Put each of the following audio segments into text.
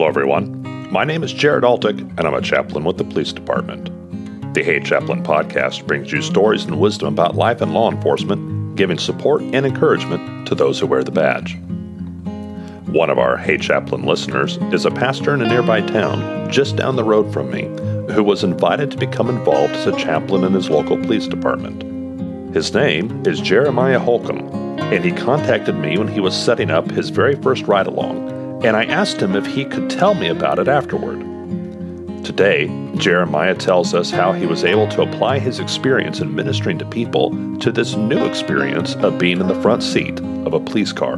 Hello, everyone. My name is Jared Altick, and I'm a chaplain with the police department. The Hey Chaplain podcast brings you stories and wisdom about life and law enforcement, giving support and encouragement to those who wear the badge. One of our Hey Chaplain listeners is a pastor in a nearby town just down the road from me who was invited to become involved as a chaplain in his local police department. His name is Jeremiah Holcomb, and he contacted me when he was setting up his very first ride along, and I asked him if he could tell me about it afterward. Today, Jeremiah tells us how he was able to apply his experience in ministering to people to this new experience of being in the front seat of a police car.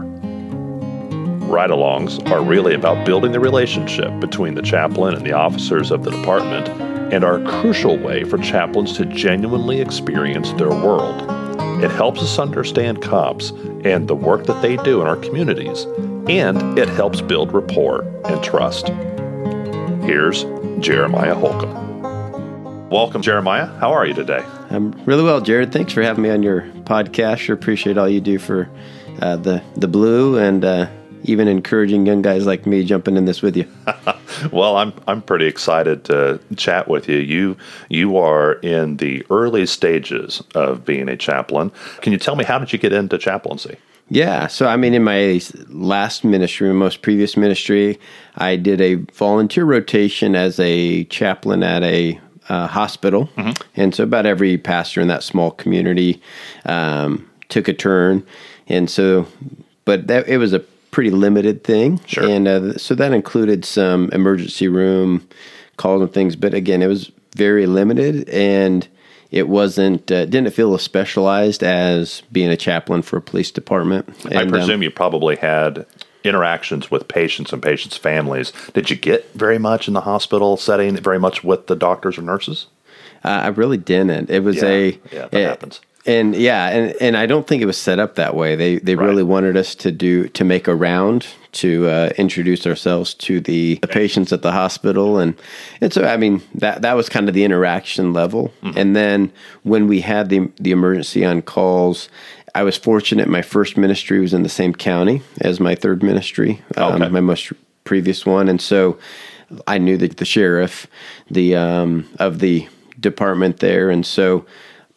Ride alongs are really about building the relationship between the chaplain and the officers of the department and are a crucial way for chaplains to genuinely experience their world. It helps us understand cops and the work that they do in our communities, and it helps build rapport and trust. Here's Jeremiah Holcomb. Welcome, Jeremiah. How are you today? I'm really well, Jared. Thanks for having me on your podcast. Sure appreciate all you do for uh, the the blue and uh, even encouraging young guys like me jumping in this with you. well, I'm I'm pretty excited to chat with you. You you are in the early stages of being a chaplain. Can you tell me how did you get into chaplaincy? Yeah, so I mean, in my last ministry, my most previous ministry, I did a volunteer rotation as a chaplain at a uh, hospital, mm-hmm. and so about every pastor in that small community um, took a turn, and so, but that it was a pretty limited thing. Sure. And uh, so that included some emergency room calls and things, but again, it was very limited and it wasn't uh, didn't feel as specialized as being a chaplain for a police department. And, I um, presume um, you probably had interactions with patients and patients' families. Did you get very much in the hospital setting, very much with the doctors or nurses? Uh, I really didn't. It was yeah, a yeah, that it, happens and yeah, and, and I don't think it was set up that way. They they right. really wanted us to do to make a round to uh, introduce ourselves to the, the, patients at the hospital, and and so I mean that that was kind of the interaction level. Mm-hmm. And then when we had the the emergency on calls, I was fortunate. My first ministry was in the same county as my third ministry, um, my most previous one, and so I knew the, the sheriff, the um, of the department there, and so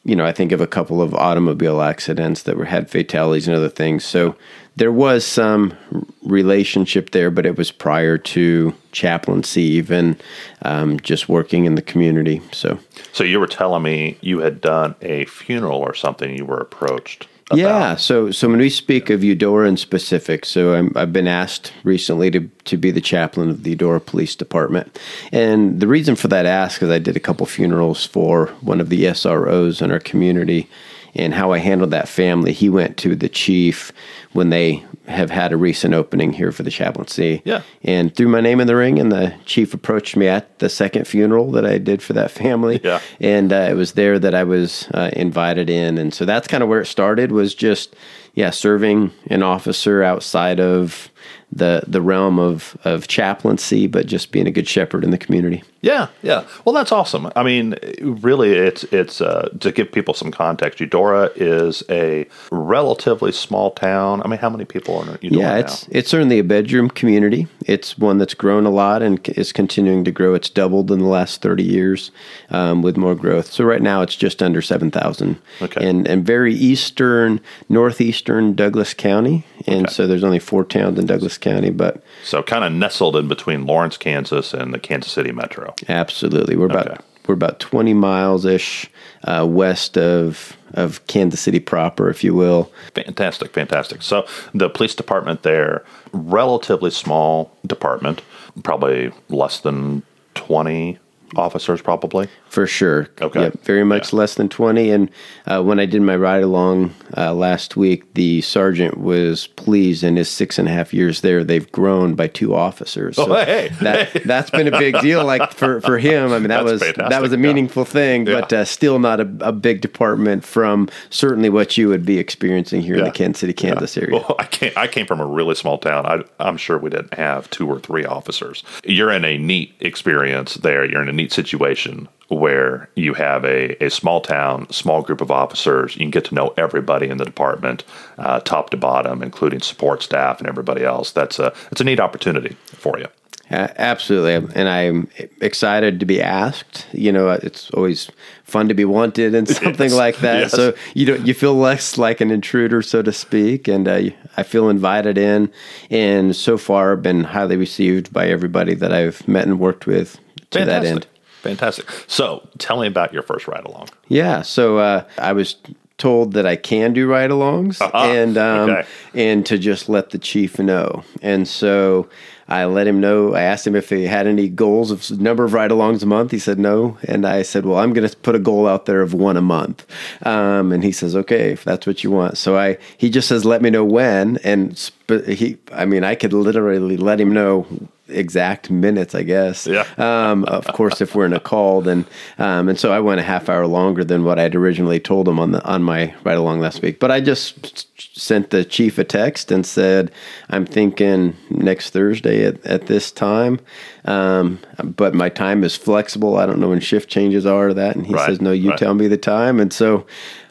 you know, I think of a couple of automobile accidents that were had fatalities and other things. So there was some relationship there, but it was prior to chaplaincy, even um, just working in the community. So, so you were telling me you had done a funeral or something. You were approached. About. Yeah. So, so when we speak of Eudora in specific, so i have been asked recently to, to be the chaplain of the Eudora Police Department. And the reason for that ask is I did a couple funerals for one of the SROs in our community and how I handled that family. He went to the chief when they have had a recent opening here for the chaplaincy. Yeah. And threw my name in the ring, and the chief approached me at the second funeral that I did for that family. Yeah. And uh, it was there that I was uh, invited in, and so that's kind of where it started. Was just yeah, serving an officer outside of the the realm of of chaplaincy, but just being a good shepherd in the community. Yeah, yeah. Well, that's awesome. I mean, really, it's it's uh, to give people some context. Eudora is a relatively small town. I mean, how many people are in Eudora? Yeah, it's it's certainly a bedroom community. It's one that's grown a lot and is continuing to grow. It's doubled in the last thirty years, um, with more growth. So right now, it's just under seven thousand. Okay. And and very eastern, northeastern Douglas County, and okay. so there's only four towns in Douglas County, but so kind of nestled in between Lawrence, Kansas, and the Kansas City metro. Absolutely, we're about okay. we're about twenty miles ish uh, west of of Kansas City proper, if you will. Fantastic, fantastic. So the police department there, relatively small department, probably less than twenty officers, probably. For sure. Okay. Yep, very much yeah. less than 20. And uh, when I did my ride along uh, last week, the sergeant was pleased in his six and a half years there. They've grown by two officers. So oh, hey, that, hey. that's been a big deal. Like for, for him, I mean, that that's was, fantastic. that was a meaningful yeah. thing, but uh, still not a, a, big department from certainly what you would be experiencing here in the Kansas City, Kansas area. Well, I, came, I came from a really small town. I, I'm sure we didn't have two or three officers. You're in a neat experience there. You're in a neat situation where you have a, a small town, small group of officers. You can get to know everybody in the department, uh, top to bottom, including support staff and everybody else. That's a it's a neat opportunity for you. Uh, absolutely, and I'm excited to be asked. You know, it's always fun to be wanted and something Yes. like that. Yes. So you don't you feel less like an intruder, so to speak, and uh, I feel invited in. And so far, been highly received by everybody that I've met and worked with to that end. Fantastic. So tell me about your first ride along. Yeah, so uh, I was told that I can do ride-alongs Uh-huh. and um, Okay. and to just let the chief know. And so I let him know. I asked him if he had any goals of number of ride-alongs a month. He said no, and I said, "Well, I'm going to put a goal out there of one a month." Um, and he says, "Okay, if that's what you want." So I he just says, "Let me know when." And sp- he, I mean, I could literally let him know exact minutes, I guess. Yeah. Um, of course, if we're in a call, then um, and so I went a half hour longer than what I'd originally told him on the on my ride along last week. But I just sent the chief a text and said, "I'm thinking next Thursday at, at this time, um, but my time is flexible. I don't know when shift changes are. or That." And he Right, says, "No, you right. tell me the time." And so.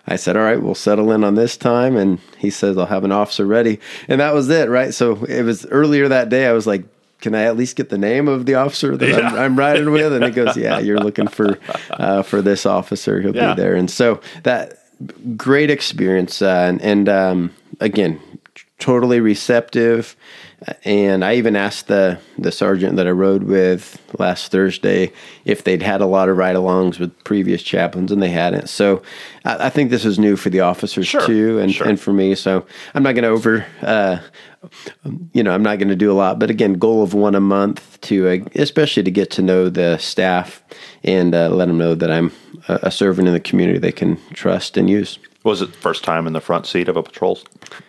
I said, "All right, we'll settle in on this time." And he says, "I'll have an officer ready." And that was it, right? So it was earlier that day. I was like, "Can I at least get the name of the officer that I'm, I'm riding with?" And he goes, "Yeah, you're looking for uh, for this officer. He'll Yeah. be there." And so that great experience, uh, and, and um, again, totally receptive. And I even asked the the sergeant that I rode with last Thursday if they'd had a lot of ride-alongs with previous chaplains, and they hadn't. So I, I think this is new for the officers Sure, too, and sure. and for me. So I'm not going to over. Uh, you know, I'm not going to do a lot, but again, goal of one a month to, uh, especially to get to know the staff and uh, let them know that I'm a, servant in the community they can trust and use. Was it the first time in the front seat of a patrol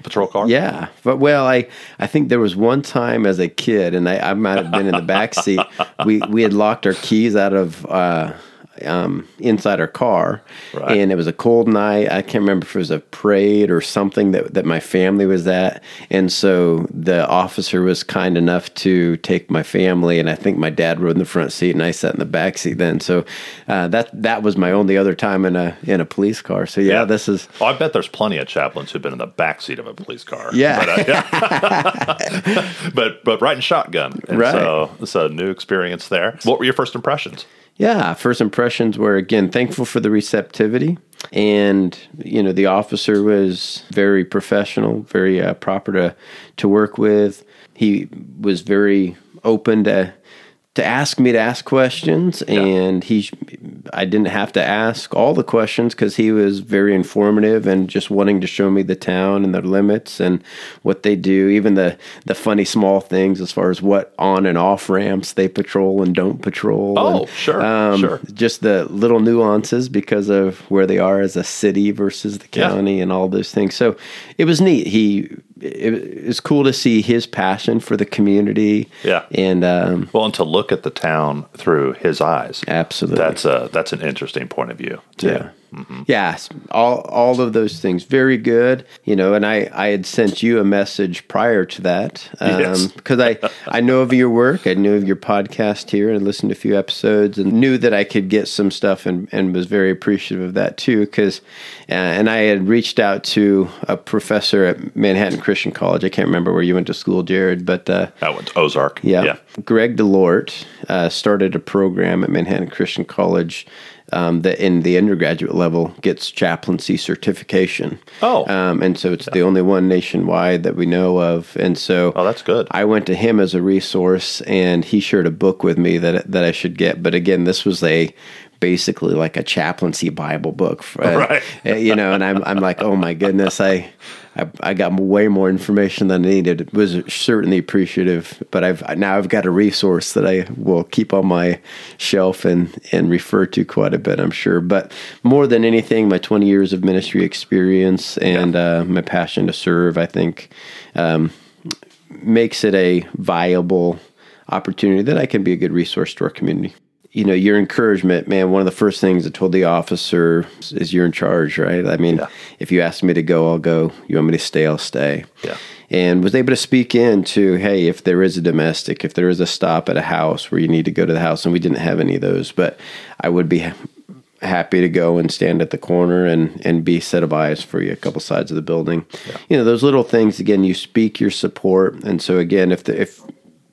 patrol car? Yeah, but well, I I think there was one time as a kid, and I, I might have been in the back seat. We we had locked our keys out of. Uh, um, inside our car, Right. and it was a cold night. I can't remember if it was a parade or something that that my family was at, and so the officer was kind enough to take my family, and I think my dad rode in the front seat, and I sat in the back seat. Then, so uh, that that was my only other time in a in a police car. So yeah, this is Oh, I bet there's plenty of chaplains who've been in the back seat of a police car. Yeah. But, uh, yeah. but, but riding shotgun. And Right. So, so new experience there. What were your first impressions? Yeah, first impressions were again thankful for the receptivity, and you know the officer was very professional, very uh, proper to to work with. He was very open to to ask me to ask questions, and he I didn't have to ask all the questions because he was very informative and just wanting to show me the town and the limits and what they do, even the the funny small things as far as what on and off ramps they patrol and don't patrol. Oh, and, sure, um, sure. Just the little nuances because of where they are as a city versus the Yeah. county and all those things. So it was neat. He it, it was cool to see his passion for the community. Yeah. and um, Well, and to look at the town through his eyes. Absolutely. That's a, that's an interesting point of view. Too. Yeah. Yes, all all of those things very good. You know, and I I had sent you a message prior to that Yes. because I I know of your work, I knew of your podcast here, and listened to a few episodes, and knew that I could get some stuff, and and was very appreciative of that too. Because, uh, and I had reached out to a professor at Manhattan Christian College. I can't remember where you went to school, Jared, but. Uh, That one's Ozark. yeah. Yeah. Greg Delort uh, started a program at Manhattan Christian College um, that in the undergraduate level gets chaplaincy certification. Oh. Um, and so it's the only one nationwide that we know of. And so Oh, that's good. I went to him as a resource, and he shared a book with me that that I should get. But again, this was a basically like a chaplaincy Bible book, uh, Right. uh, you know. And I'm I'm like, oh my goodness, I. I, I got way more information than I needed. It was certainly appreciative, but I've now I've got a resource that I will keep on my shelf and and refer to quite a bit. I'm sure, but more than anything, my 20 years of ministry experience and uh, my passion to serve, I think, um, makes it a viable opportunity that I can be a good resource to our community. You know, your encouragement, man, one of the first things I told the officer is you're in charge, right? I mean, Yeah. if you ask me to go, I'll go. You want me to stay, I'll stay. Yeah. And was able to speak in to hey, if there is a domestic, if there is a stop at a house where you need to go to the house, and we didn't have any of those, but I would be happy to go and stand at the corner and and be set of eyes for you a couple sides of the building you know those little things again you speak your support and so again if the if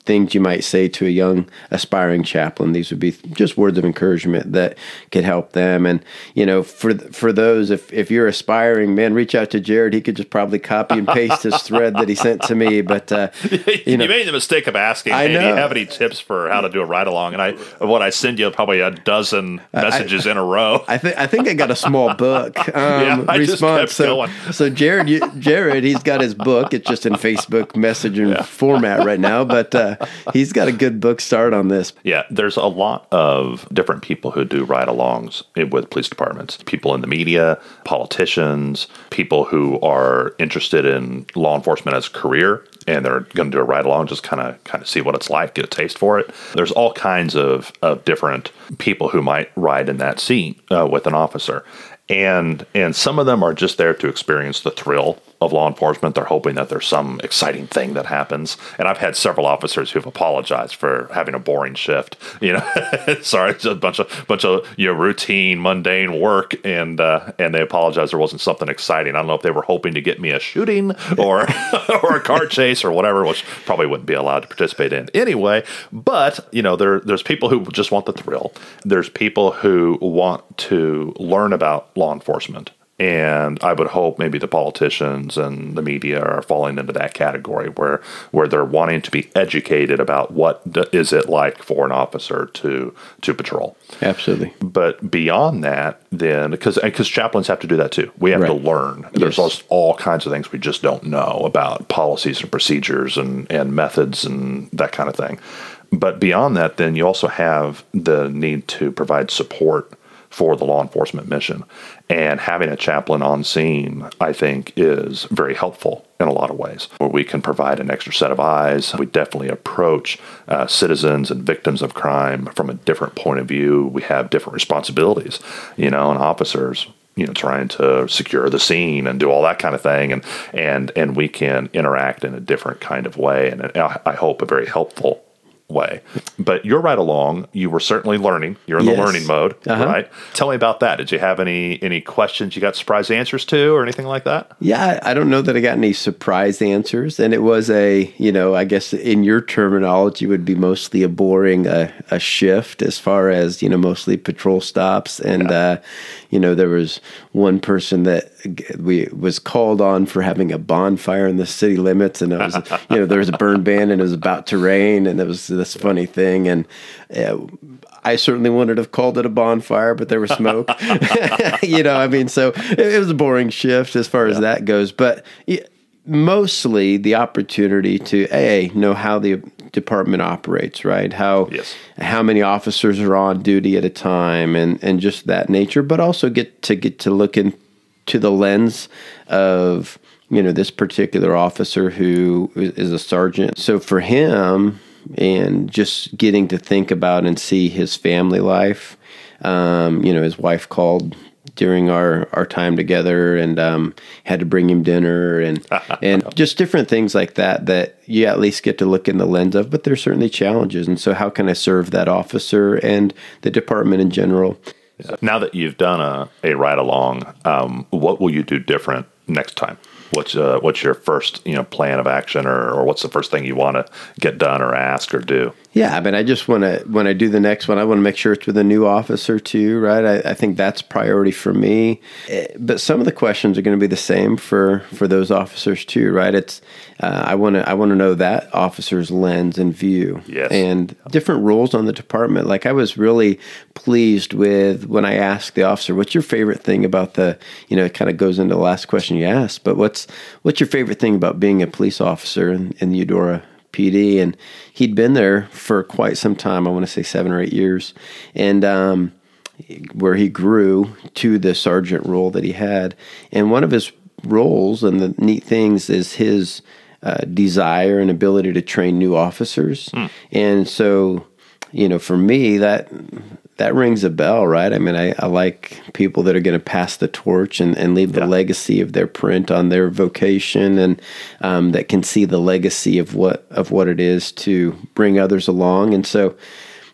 things you might say to a young aspiring chaplain. These would be just words of encouragement that could help them. And you know, for for those, if if you're aspiring, man, reach out to Jared. He could just probably copy and paste his thread that he sent to me. But uh, you, know, you made the mistake of asking, I hey, know. do you have any tips for how to do a ride along? And I, what I send you probably a dozen messages I, in a row. I think I think I got a small book um, yeah, response. so, going. so Jared, you, Jared, he's got his book. It's just in Facebook messaging yeah. format right now, but. Uh, he's got a good book start on this. Yeah, there's a lot of different people who do ride alongs with police departments. People in the media, politicians, people who are interested in law enforcement as a career and they're going to do a ride along, just kind of kind of see what it's like, get a taste for it. There's all kinds of, of different people who might ride in that seat uh, with an officer, and and some of them are just there to experience the thrill of law enforcement. They're hoping that there's some exciting thing that happens. And I've had several officers who've apologized for having a boring shift. You know, sorry, it's a bunch of bunch of you know routine, mundane work, and uh, and they apologize there wasn't something exciting. I don't know if they were hoping to get me a shooting or or a car chase or whatever, which probably wouldn't be allowed to participate in anyway. But you know, there there's people who just want the thrill. There's people who want to learn about law enforcement and I would hope maybe the politicians and the media are falling into that category where where they're wanting to be educated about what is it like for an officer to to patrol. Absolutely. But beyond that, then because because chaplains have to do that too. We have right. to learn. There's yes. all kinds of things we just don't know about policies and procedures and and methods and that kind of thing. But beyond that, then you also have the need to provide support for the law enforcement mission. And having a chaplain on scene, I think, is very helpful in a lot of ways, where we can provide an extra set of eyes. We definitely approach uh, citizens and victims of crime from a different point of view. We have different responsibilities, you know, and officers you know trying to secure the scene and do all that kind of thing and and and we can interact in a different kind of way and I hope a very helpful way. But you're right along. You were certainly learning. You're in yes. the learning mode, uh-huh. right? Tell me about that. Did you have any any questions you got surprise answers to, or anything like that? Yeah, I don't know that I got any surprise answers, and it was a you know I guess in your terminology would be mostly a boring uh, a shift as far as you know mostly patrol stops, and yeah. uh, you know there was one person that we was called on for having a bonfire in the city limits, and it was you know there was a burn ban and it was about to rain, and it was this funny thing, and uh, I certainly wouldn't have called it a bonfire, but there was smoke. you know, I mean, so it, it, was a boring shift as far yeah. as that goes, but. mostly the opportunity to a know how the department operates, right? How yes. how many officers are on duty at a time, and and just that nature. But also get to get to look into the lens of you know this particular officer who is a sergeant. So for him, and just getting to think about and see his family life. Um, you know, his wife called during our, our time together and um, had to bring him dinner and and just different things like that that you at least get to look in the lens of. But there's certainly challenges, and so how can I serve that officer and the department in general? Now that you've done a, a ride along, um, what will you do different next time? what's uh, what's your first you know plan of action or, or what's the first thing you want to get done or ask or do yeah i mean i just want to when i do the next one i want to make sure it's with a new officer too right? I, I think that's priority for me. Eh, but some of the questions are going to be the same for for those officers too right? It's uh, i want to i want to know that officer's lens and view. Yes. and different roles on the department. Like i was really pleased with when i asked the officer what's your favorite thing about the you know it kind of goes into the last question you asked but what's what's your favorite thing about being a police officer in, in the Eudora PD? And he'd been there for quite some time. I want to say seven or eight years, and um, where he grew to the sergeant role that he had. And one of his roles and the neat things is his uh, desire and ability to train new officers. Hmm. And so, you know, for me, that that rings a bell, right? I mean, I, I like people that are going to pass the torch and, and leave the yeah. legacy of their print on their vocation, and um, that can see the legacy of what of what it is to bring others along. And so,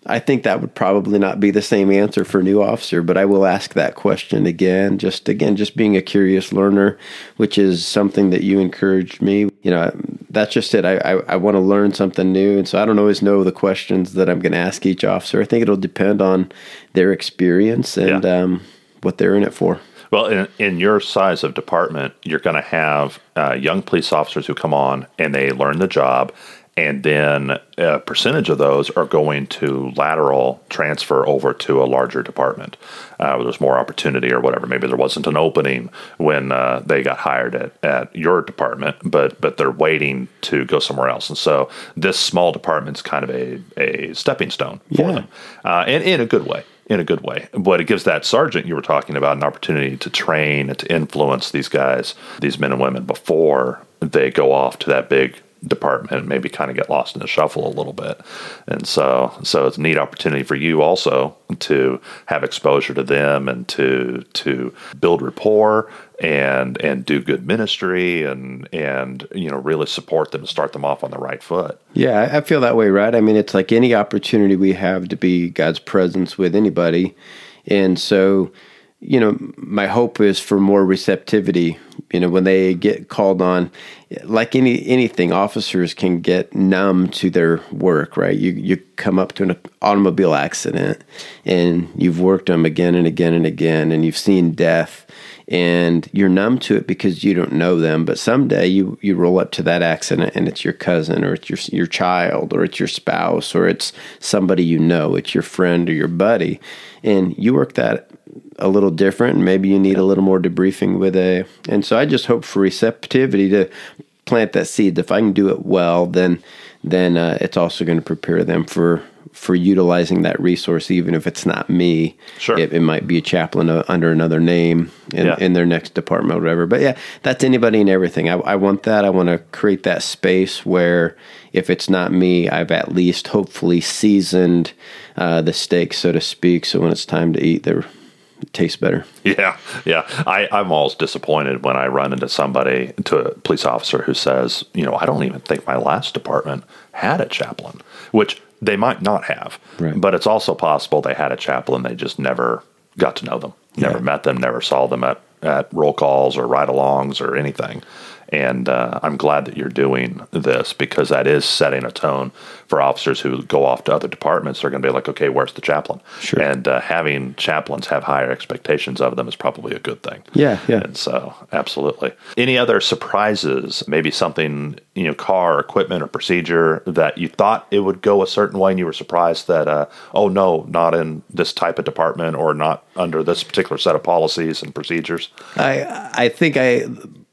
I think that would probably not be the same answer for a new officer, but I will ask that question again. Just again, just being a curious learner, which is something that you encouraged me you know, that's just it. I, I, I want to learn something new. And so I don't always know the questions that I'm going to ask each officer. I think it'll depend on their experience and yeah. um, what they're in it for. Well, in, in your size of department, you're going to have uh, young police officers who come on and they learn the job and then a percentage of those are going to lateral transfer over to a larger department uh, where there's more opportunity or whatever. Maybe there wasn't an opening when uh, they got hired at, at your department, but but they're waiting to go somewhere else. And so this small department's kind of a, a stepping stone for yeah. them, uh, and in a good way in a good way. But it gives that sergeant you were talking about an opportunity to train and to influence these guys, these men and women, before they go off to that big department maybe kind of get lost in the shuffle a little bit. And so so it's a neat opportunity for you also to have exposure to them and to to build rapport and and do good ministry and and you know really support them and start them off on the right foot. Yeah, I feel that way, right? I mean, it's like any opportunity we have to be God's presence with anybody. And so you know, my hope is for more receptivity. You know, when they get called on, like any anything, officers can get numb to their work. Right? You you come up to an automobile accident, and you've worked them again and again and again, and you've seen death, and you're numb to it because you don't know them. But someday you you roll up to that accident, and it's your cousin, or it's your your child, or it's your spouse, or it's somebody you know, it's your friend or your buddy, and you work that a little different. Maybe you need a little more debriefing with a and so I just hope for receptivity to plant that seed. If I can do it well then then uh, it's also going to prepare them for for utilizing that resource even if it's not me. Sure. It, it might be a chaplain uh, under another name in, yeah. in their next department or whatever. But yeah that's anybody and everything. I, I want that. I want to create that space where if it's not me I've at least hopefully seasoned uh, the steak so to speak. So when it's time to eat they're it tastes better. Yeah, yeah. I, I'm always disappointed when I run into somebody, to a police officer who says, you know, I don't even think my last department had a chaplain, which they might not have. Right. But it's also possible they had a chaplain, they just never got to know them, never yeah. met them, never saw them at, at roll calls or ride alongs or anything. And uh, I'm glad that you're doing this because that is setting a tone for officers who go off to other departments. They're going to be like, okay, where's the chaplain? Sure. And uh, having chaplains have higher expectations of them is probably a good thing. Yeah, yeah. And so, absolutely. Any other surprises? Maybe something, you know, car, equipment, or procedure that you thought it would go a certain way and you were surprised that, uh, oh, no, not in this type of department or not under this particular set of policies and procedures? I, I think I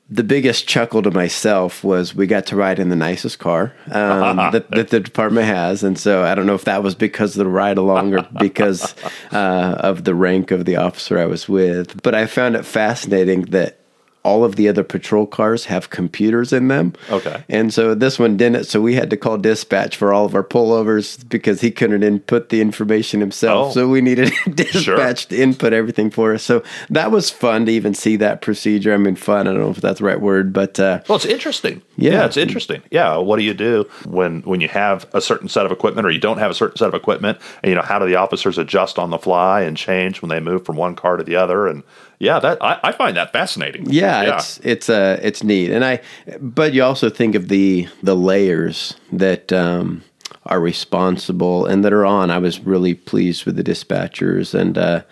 the biggest chuckle to myself was we got to ride in the nicest car um, that, that, the department has, and so I don't know if that was because of the ride along or because uh, of the rank of the officer I was with. But I found it fascinating that all of the other patrol cars have computers in them. Okay. And so this one didn't. So we had to call dispatch for all of our pullovers because he couldn't input the information himself. Oh, so we needed dispatch sure. to input everything for us. So that was fun to even see that procedure. I mean, fun. I don't know if that's the right word, but uh, well, it's interesting. Yeah. yeah, it's interesting. Yeah, what do you do when when you have a certain set of equipment or you don't have a certain set of equipment? And, you know, how do the officers adjust on the fly and change when they move from one car to the other? And yeah, that I, I find that fascinating. Yeah, yeah, it's it's uh it's neat, and I but you also think of the the layers that um, are responsible and that are on. I was really pleased with the dispatchers and. Uh,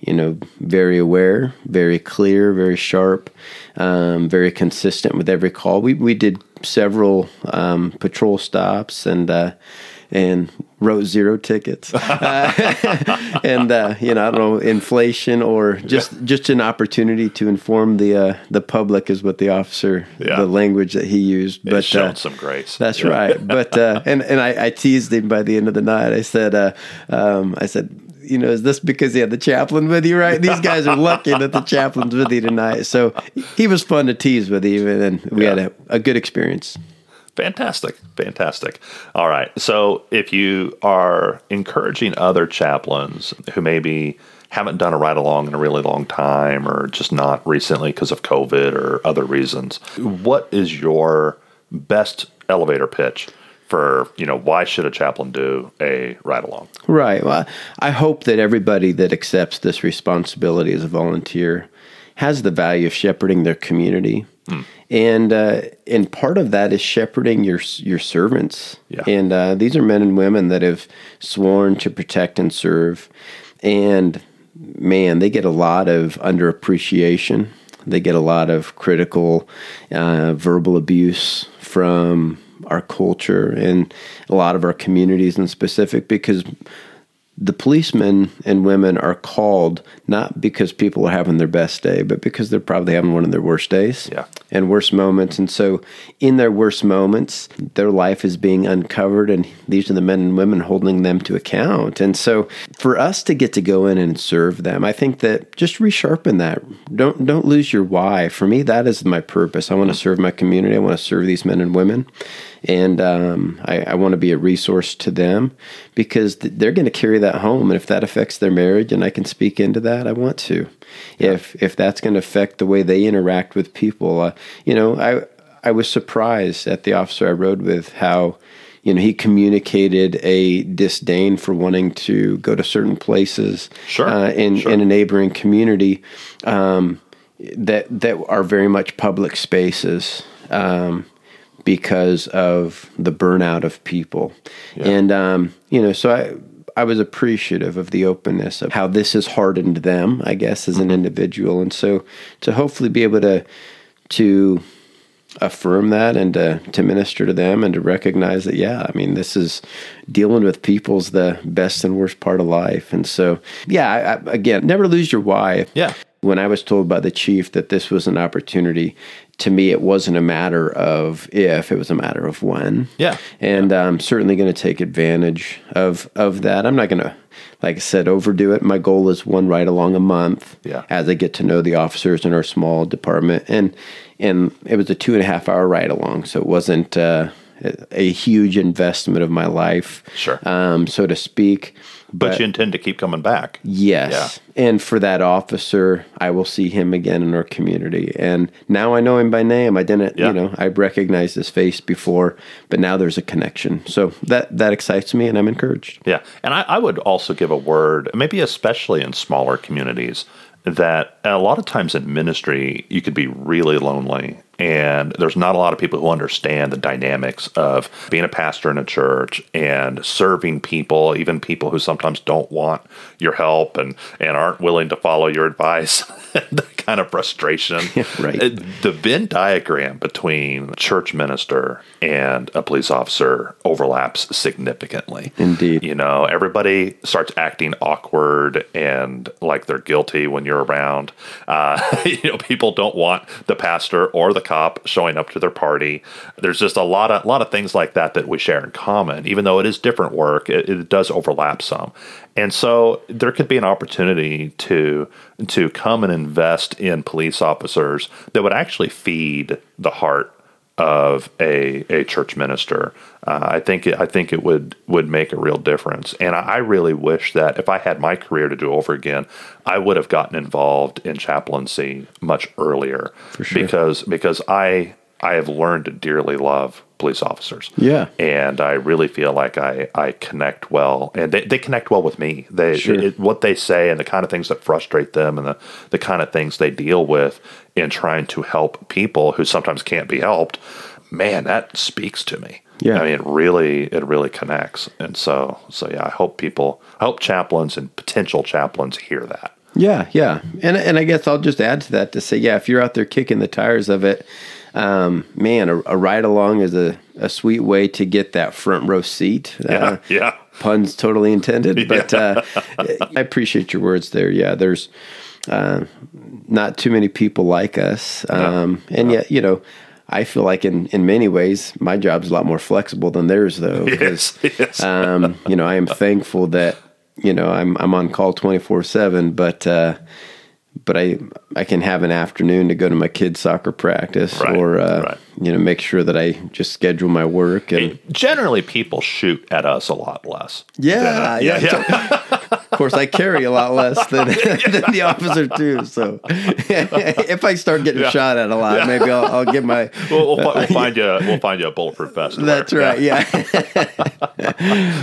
you know, very aware, very clear, very sharp, um, very consistent with every call. We we did several um, patrol stops and uh, and wrote zero tickets. Uh, and uh, you know, I don't know, inflation or just yeah. just an opportunity to inform the uh, the public is what the officer, yeah. the language that he used. But shown uh, some grace. That's yeah. right. But uh, and and I, I, teased him by the end of the night. I said, uh, um, I said. You know, is this because he had the chaplain with you, right? These guys are lucky that the chaplain's with you tonight. So he was fun to tease with, even, and we had a, a good experience. Fantastic. Fantastic. All right. So if you are encouraging other chaplains who maybe haven't done a ride along in a really long time or just not recently because of COVID or other reasons, what is your best elevator pitch for, you know, why should a chaplain do a ride along? Right. Well, I hope that everybody that accepts this responsibility as a volunteer has the value of shepherding their community. And uh, and part of that is shepherding your your servants. Yeah. And uh, these are men and women that have sworn to protect and serve. And man, they get a lot of underappreciation. They get a lot of critical uh, verbal abuse from our culture and a lot of our communities in specific because the policemen and women are called not because people are having their best day, but because they're probably having one of their worst days yeah. and worst moments. And so, in their worst moments, their life is being uncovered, and these are the men and women holding them to account. And so, for us to get to go in and serve them, I think that just resharpen that. Don't don't lose your why. For me, that is my purpose. I want to serve my community. I want to serve these men and women and um, I, I want to be a resource to them because th- they're going to carry that home, and if that affects their marriage, and I can speak into that, I want to. Yeah. If if that's going to affect the way they interact with people, uh, you know, I I was surprised at the officer I rode with how you know he communicated a disdain for wanting to go to certain places sure. Uh, in sure. in a neighboring community um, that that are very much public spaces. Um, because of the burnout of people. Yeah. And, um, you know, so I, I was appreciative of the openness of how this has hardened them, I guess, as an individual. And so to hopefully be able to, to, affirm that and to, to minister to them and to recognize that yeah i mean this is dealing with people's the best and worst part of life and so yeah I, I, again never lose your why yeah when i was told by the chief that this was an opportunity to me, it wasn't a matter of if; it was a matter of when. Yeah, and yeah. I'm certainly going to take advantage of of that. I'm not going to, like I said, overdo it. My goal is one ride along a month. Yeah. as I get to know the officers in our small department, and and it was a two and a half hour ride along, so it wasn't. Uh, a huge investment of my life, sure, um, so to speak. But, but, you intend to keep coming back. Yes. Yeah. And for that officer, I will see him again in our community. And now I know him by name. I didn't, yeah. you know, I recognized his face before, but now there's a connection. So that that excites me and I'm encouraged. Yeah. And I, I would also give a word, maybe especially in smaller communities, that a lot of times in ministry, you could be really lonely and there's not a lot of people who understand the dynamics of being a pastor in a church and serving people, even people who sometimes don't want your help and, and aren't willing to follow your advice. the kind of frustration. right. Uh, the Venn diagram between church minister and a police officer overlaps significantly. Indeed. You know, everybody starts acting awkward and like they're guilty when you're around. Uh, you know, people don't want the pastor or the cop showing up to their party. There's just a lot of lot of things like that that we share in common. Even though it is different work, it, it does overlap some. And so there could be an opportunity to to come and invest in police officers that would actually feed the heart of a, a church minister. Uh, I think it, I think it would would make a real difference. And I, I, really wish that if I had my career to do over again, I would have gotten involved in chaplaincy much earlier. Sure. Because because I I have learned to dearly love police officers. Yeah. And I really feel like I, I connect well and they, they connect well with me. They, sure. it, what they say and the kind of things that frustrate them and the, the kind of things they deal with in trying to help people who sometimes can't be helped, man, that speaks to me. Yeah. I mean, it really, it really connects. And so, so yeah, I hope people, I hope chaplains and potential chaplains hear that. Yeah, yeah. And and I guess I'll just add to that to say, yeah, if you're out there kicking the tires of it, um, man, a, a, ride along is a, a sweet way to get that front row seat. Yeah, uh, yeah. Puns totally intended, but uh, I appreciate your words there. Yeah, there's uh, not too many people like us, um, no. and no. yet you know. I feel like in, in many ways my job's a lot more flexible than theirs though. Because, yes, yes. um, you know, I am thankful that, you know, I'm, I'm on call 24 seven, but, uh, but I I can have an afternoon to go to my kids' soccer practice right, or uh, right. you know make sure that I just schedule my work and generally people shoot at us a lot less. Yeah, yeah. yeah. yeah. of course, I carry a lot less than, than the officer too. So if I start getting yeah. shot at a lot, maybe I'll, I'll get my. We'll, we'll, we'll, find you. We'll find you a bulletproof vest. That's right. Yeah.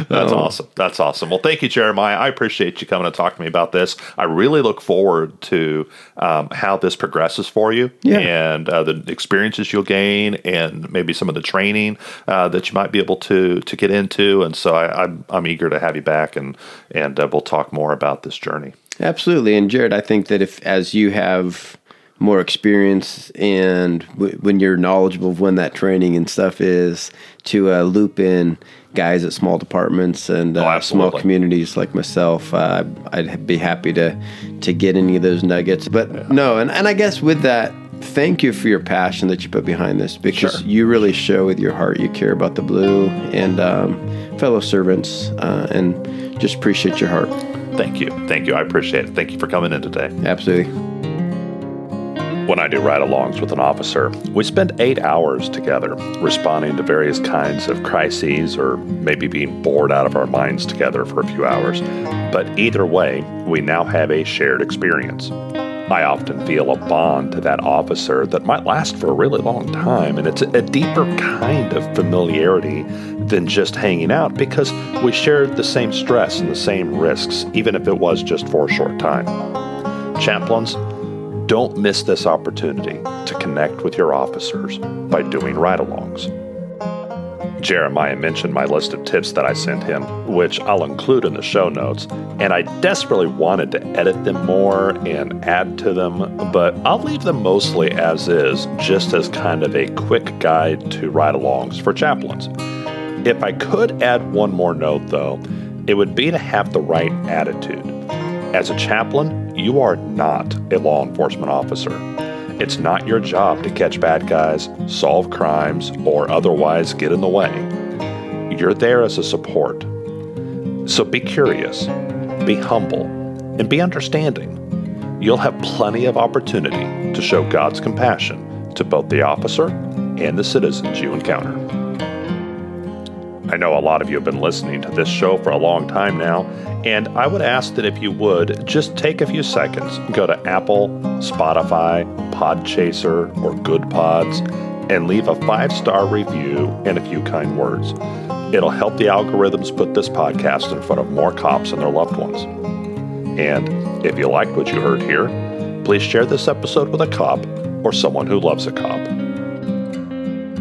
That's awesome. That's awesome. Well, thank you, Jeremiah. I appreciate you coming to talk to me about this. I really look forward to um, how this progresses for you Yeah. and uh, the experiences you'll gain, and maybe some of the training uh, that you might be able to to get into. And so I, I'm I'm eager to have you back, and and uh, we'll talk more about this journey. Absolutely. And Jared, I think that if as you have more experience and w- when you're knowledgeable of when that training and stuff is, to uh, loop in guys at small departments and uh, small communities like myself, uh, I'd be happy to to get any of those nuggets. But no, and, and I guess with that, thank you for your passion that you put behind this because Sure. you really show with your heart you care about the blue and um, fellow servants, uh, and just appreciate your heart. Thank you. Thank you. I appreciate it. Thank you for coming in today. Absolutely. When I do ride alongs with an officer, we spend eight hours together responding to various kinds of crises or maybe being bored out of our minds together for a few hours. But either way, we now have a shared experience. I often feel a bond to that officer that might last for a really long time, and it's a deeper kind of familiarity than just hanging out because we shared the same stress and the same risks, even if it was just for a short time. Chaplains, don't miss this opportunity to connect with your officers by doing ride alongs. Jeremiah mentioned my list of tips that I sent him, which I'll include in the show notes, and I desperately wanted to edit them more and add to them, but I'll leave them mostly as is, just as kind of a quick guide to ride alongs for chaplains. If I could add one more note, though, it would be to have the right attitude. As a chaplain, you are not a law enforcement officer. It's not your job to catch bad guys, solve crimes, or otherwise get in the way. You're there as a support. So be curious, be humble, and be understanding. You'll have plenty of opportunity to show God's compassion to both the officer and the citizens you encounter. I know a lot of you have been listening to this show for a long time now, and I would ask that if you would just take a few seconds, go to Apple, Spotify, Podchaser, or Goodpods, and leave a five star review and a few kind words. It'll help the algorithms put this podcast in front of more cops and their loved ones. And if you liked what you heard here, please share this episode with a cop or someone who loves a cop.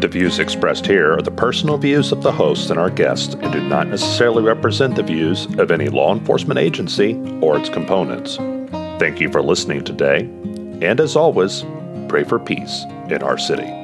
The views expressed here are the personal views of the host and our guests and do not necessarily represent the views of any law enforcement agency or its components. Thank you for listening today, and as always, pray for peace in our city.